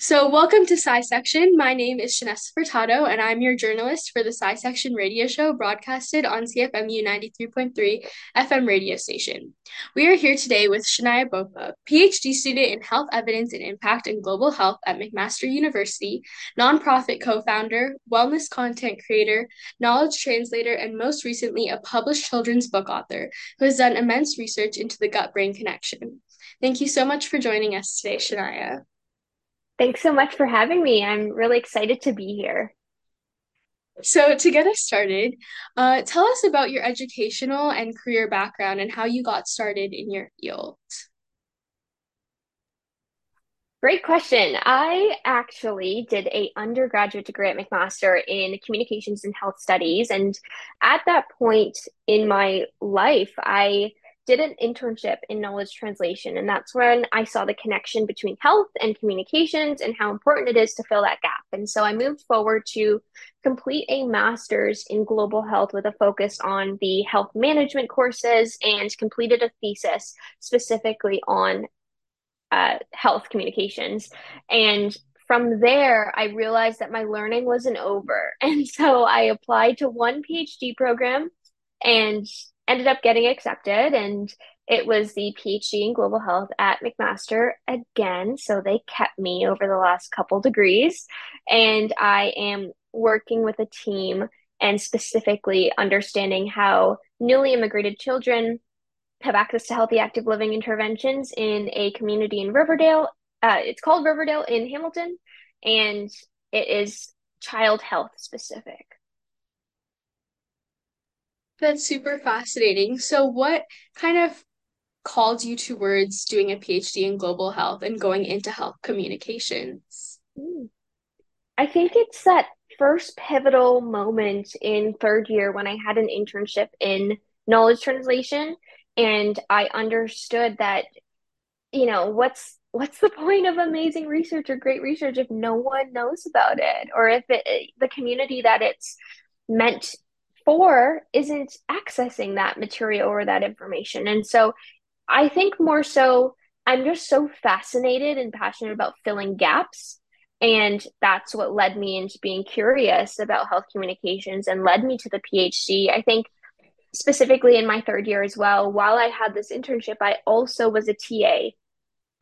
So, welcome to Sci Section. My name is Shanessa Furtado, and I'm your journalist for the Sci Section radio show broadcasted on CFMU 93.3 FM radio station. We are here today with Shania Bhopa, PhD student in Health Evidence and Impact in Global Health at McMaster University, nonprofit co founder, wellness content creator, knowledge translator, and most recently, a published children's book author who has done immense research into the gut brain connection. Thank you so much for joining us today, Shania. Thanks so much for having me. I'm really excited to be here. So, to get us started, uh, tell us about your educational and career background and how you got started in your field. Great question. I actually did a undergraduate degree at McMaster in communications and health studies. And at that point in my life, I did an internship in knowledge translation. And that's when I saw the connection between health and communications and how important it is to fill that gap. And so I moved forward to complete a master's in global health with a focus on the health management courses and completed a thesis specifically on uh, health communications. And from there, I realized that my learning wasn't over. And so I applied to one PhD program and ended up getting accepted and it was the PhD in global health at McMaster again. So they kept me over the last couple degrees. And I am working with a team and specifically understanding how newly immigrated children have access to healthy active living interventions in a community in Riverdale. Uh, it's called Riverdale in Hamilton, and it is child health specific. That's super fascinating. So, what kind of called you towards doing a PhD in global health and going into health communications? Hmm. I think it's that first pivotal moment in third year when I had an internship in knowledge translation and I understood that you know what's what's the point of amazing research or great research if no one knows about it or if it, the community that it's meant for isn't accessing that material or that information. And so I think more so, I'm just so fascinated and passionate about filling gaps. And that's what led me into being curious about health communications and led me to the PhD. I think specifically in my third year as well, while I had this internship, I also was a TA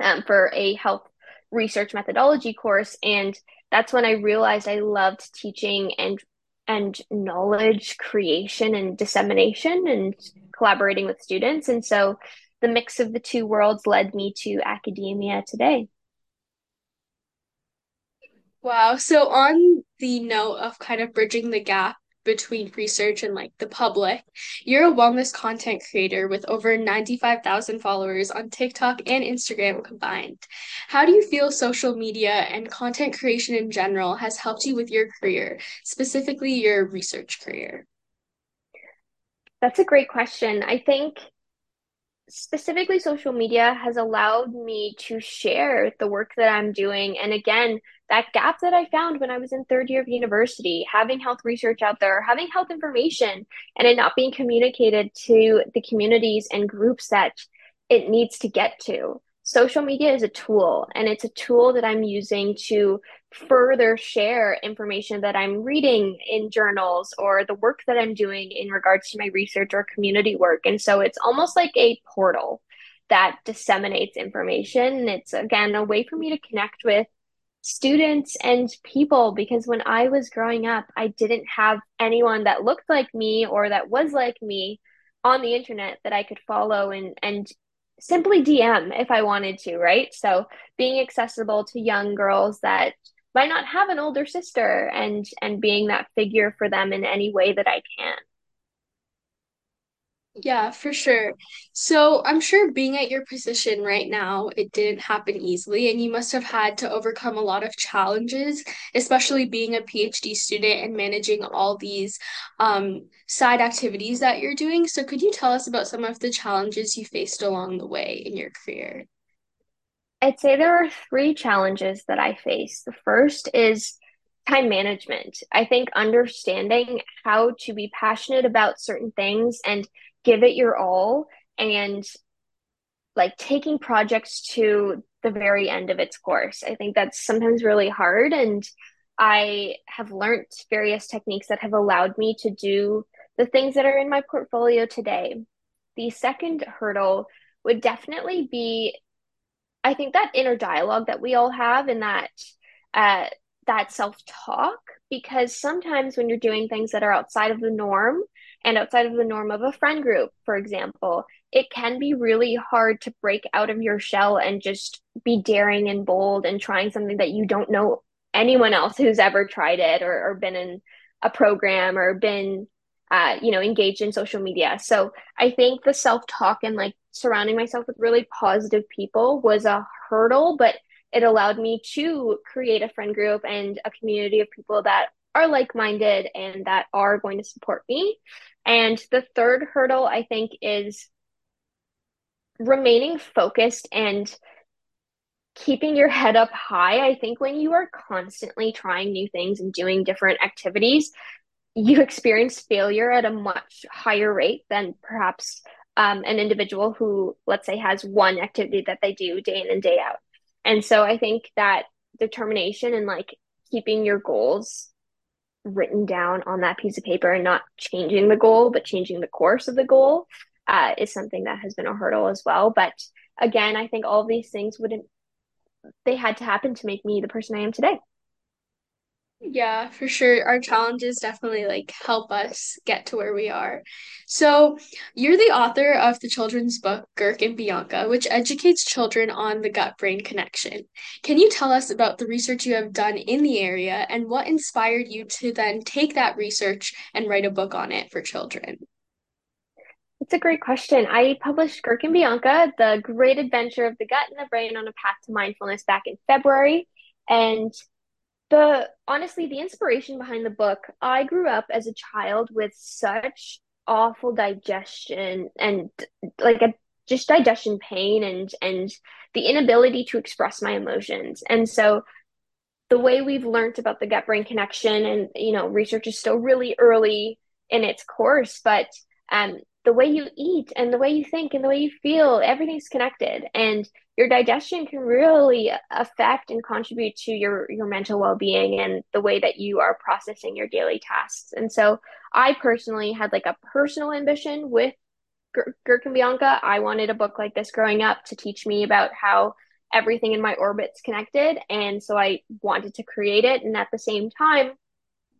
um, for a health research methodology course. And that's when I realized I loved teaching and and knowledge creation and dissemination and collaborating with students. And so the mix of the two worlds led me to academia today. Wow. So, on the note of kind of bridging the gap between research and like the public. You're a wellness content creator with over 95,000 followers on TikTok and Instagram combined. How do you feel social media and content creation in general has helped you with your career, specifically your research career? That's a great question. I think specifically social media has allowed me to share the work that I'm doing. And again, that gap that I found when I was in third year of university, having health research out there, having health information, and it not being communicated to the communities and groups that it needs to get to. Social media is a tool, and it's a tool that I'm using to further share information that I'm reading in journals or the work that I'm doing in regards to my research or community work. And so it's almost like a portal that disseminates information. And It's again a way for me to connect with students and people because when I was growing up, I didn't have anyone that looked like me or that was like me on the internet that I could follow and and simply DM if I wanted to, right? So being accessible to young girls that might not have an older sister and and being that figure for them in any way that I can. Yeah, for sure. So I'm sure being at your position right now, it didn't happen easily, and you must have had to overcome a lot of challenges, especially being a PhD student and managing all these um, side activities that you're doing. So could you tell us about some of the challenges you faced along the way in your career? I'd say there are three challenges that I face. The first is time management. I think understanding how to be passionate about certain things and give it your all and like taking projects to the very end of its course. I think that's sometimes really hard. And I have learned various techniques that have allowed me to do the things that are in my portfolio today. The second hurdle would definitely be, I think, that inner dialogue that we all have and that uh, that self talk. Because sometimes when you're doing things that are outside of the norm and outside of the norm of a friend group, for example, it can be really hard to break out of your shell and just be daring and bold and trying something that you don't know anyone else who's ever tried it or, or been in a program or been uh, you know engaged in social media so i think the self-talk and like surrounding myself with really positive people was a hurdle but it allowed me to create a friend group and a community of people that are like-minded and that are going to support me and the third hurdle i think is remaining focused and keeping your head up high. I think when you are constantly trying new things and doing different activities, you experience failure at a much higher rate than perhaps um, an individual who, let's say, has one activity that they do day in and day out. And so I think that determination and like keeping your goals written down on that piece of paper and not changing the goal, but changing the course of the goal uh, is something that has been a hurdle as well. But again, I think all these things wouldn't, they had to happen to make me the person I am today. Yeah, for sure. Our challenges definitely like help us get to where we are. So, you're the author of the children's book Girk and Bianca, which educates children on the gut-brain connection. Can you tell us about the research you have done in the area and what inspired you to then take that research and write a book on it for children? It's a great question. I published Girk and Bianca, The Great Adventure of the Gut and the Brain on a Path to Mindfulness back in February. And the honestly, the inspiration behind the book, I grew up as a child with such awful digestion and like a just digestion pain and and the inability to express my emotions. And so the way we've learned about the gut brain connection and you know research is still really early in its course but um, the way you eat and the way you think and the way you feel, everything's connected. And your digestion can really affect and contribute to your, your mental well being and the way that you are processing your daily tasks. And so I personally had like a personal ambition with and Bianca. I wanted a book like this growing up to teach me about how everything in my orbit's connected. And so I wanted to create it. And at the same time,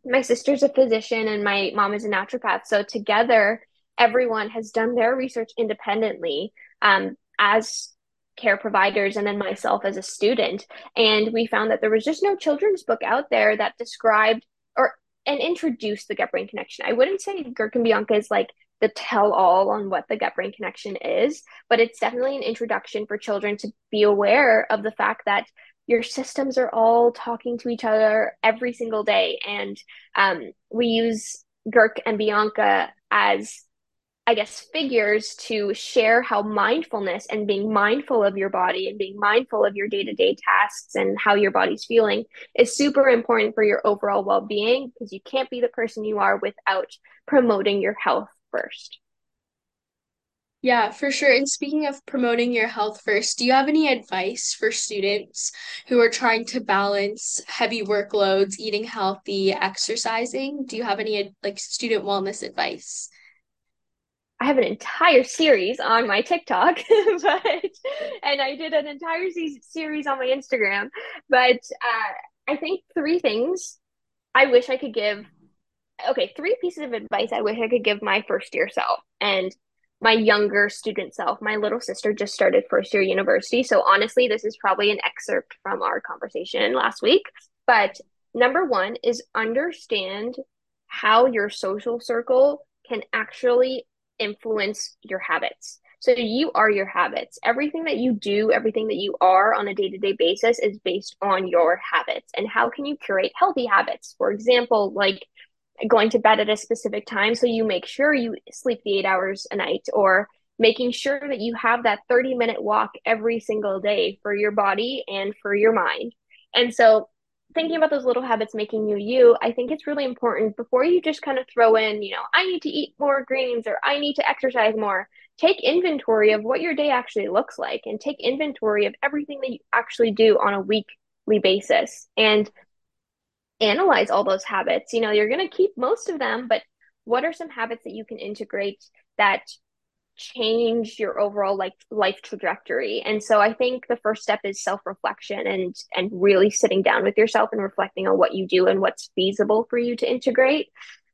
my sister's a physician and my mom is a naturopath. So together, everyone has done their research independently um, as care providers and then myself as a student. And we found that there was just no children's book out there that described or and introduced the gut brain connection. I wouldn't say and Bianca is like the tell all on what the gut brain connection is but it's definitely an introduction for children to be aware of the fact that your systems are all talking to each other every single day. And um, we use Girk and Bianca as I guess, figures to share how mindfulness and being mindful of your body and being mindful of your day to day tasks and how your body's feeling is super important for your overall well being because you can't be the person you are without promoting your health first. Yeah, for sure. And speaking of promoting your health first, do you have any advice for students who are trying to balance heavy workloads, eating healthy, exercising? Do you have any like student wellness advice? I have an entire series on my TikTok, but and I did an entire series on my Instagram. But uh, I think three things I wish I could give. Okay, three pieces of advice I wish I could give my first year self and my younger student self. My little sister just started first year university, so honestly, this is probably an excerpt from our conversation last week. But number one is understand how your social circle can actually influence your habits. So you are your habits. Everything that you do, everything that you are on a day to day basis is based on your habits. And how can you curate healthy habits? For example, like going to bed at a specific time so you make sure you sleep the eight hours a night, or making sure that you have that 30 minute walk every single day for your body and for your mind. And so thinking about those little habits making you you, I think it's really important before you just kind of throw in, you know, I need to eat more greens or I need to exercise more. take inventory of what your day actually looks like and take inventory of everything that you actually do on a weekly basis and analyze all those habits. You know, you're going to keep most of them, but what are some habits that you can integrate that change your overall like life trajectory. And so i think the first step is self-reflection and and really sitting down with yourself and reflecting on what you do and what's feasible for you to integrate.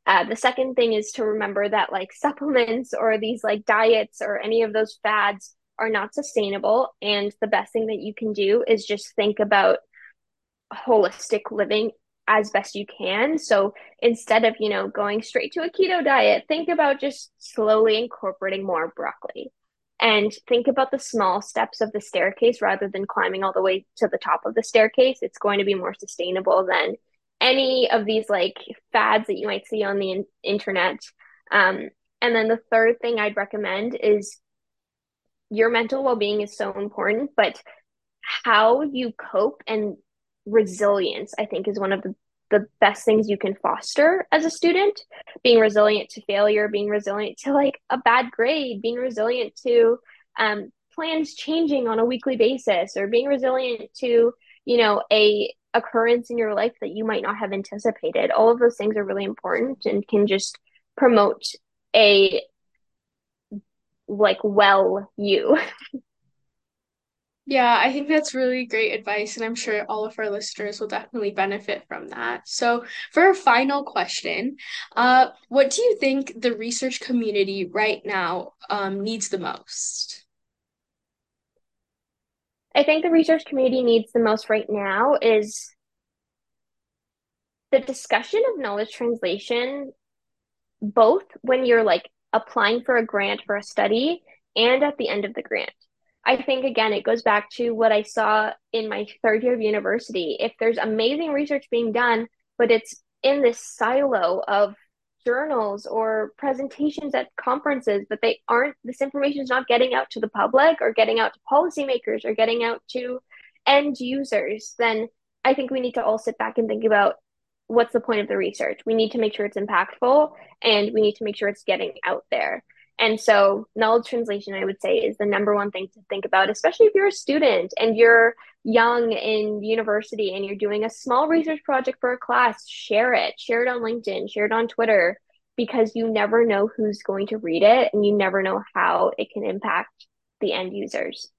Uh, the second thing is to remember that like supplements or these like diets or any of those fads are not sustainable. And the best thing that you can do is just think about holistic living as best you can. So instead of, you know, going straight to a keto diet, think about just slowly incorporating more broccoli. And think about the small steps of the staircase rather than climbing all the way to the top of the staircase. It's going to be more sustainable than any of these like fads that you might see on the in- internet. Um, and then the third thing I'd recommend is your mental well being is so important, but how you cope and resilience, I think, is one of the, the best things you can foster as a student. Being resilient to failure, being resilient to like a bad grade, being resilient to um, plans changing on a weekly basis, or being resilient to, you know, a occurrence in your life that you might not have anticipated. All of those things are really important and can just promote a like well you Yeah, I think that's really great advice, and I'm sure all of our listeners will definitely benefit from that. So, for a final question, uh, what do you think the research community right now um, needs the most? I think the research community needs the most right now is the discussion of knowledge translation, both when you're like applying for a grant for a study and at the end of the grant. I think again, it goes back to what I saw in my third year of university. If there's amazing research being done, but it's in this silo of journals or presentations at conferences, but they aren't, this information is not getting out to the public or getting out to policymakers or getting out to end users, then I think we need to all sit back and think about what's the point of the research. We need to make sure it's impactful and we need to make sure it's getting out there. And so, knowledge translation, I would say, is the number one thing to think about, especially if you're a student and you're young in university and you're doing a small research project for a class. Share it, share it on LinkedIn, share it on Twitter, because you never know who's going to read it and you never know how it can impact the end users.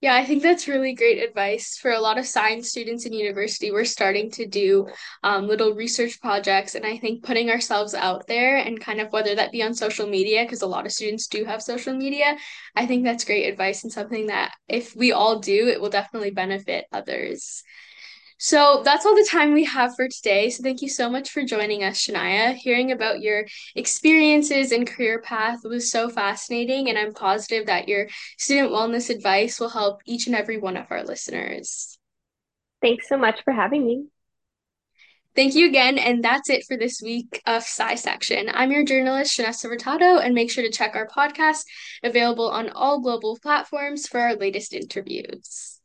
Yeah, I think that's really great advice for a lot of science students in university. We're starting to do um, little research projects, and I think putting ourselves out there and kind of whether that be on social media, because a lot of students do have social media, I think that's great advice and something that if we all do, it will definitely benefit others. So that's all the time we have for today. So thank you so much for joining us, Shania. Hearing about your experiences and career path was so fascinating, and I'm positive that your student wellness advice will help each and every one of our listeners. Thanks so much for having me. Thank you again, and that's it for this week of Sci Section. I'm your journalist, Shanessa Furtado, and make sure to check our podcast available on all global platforms for our latest interviews.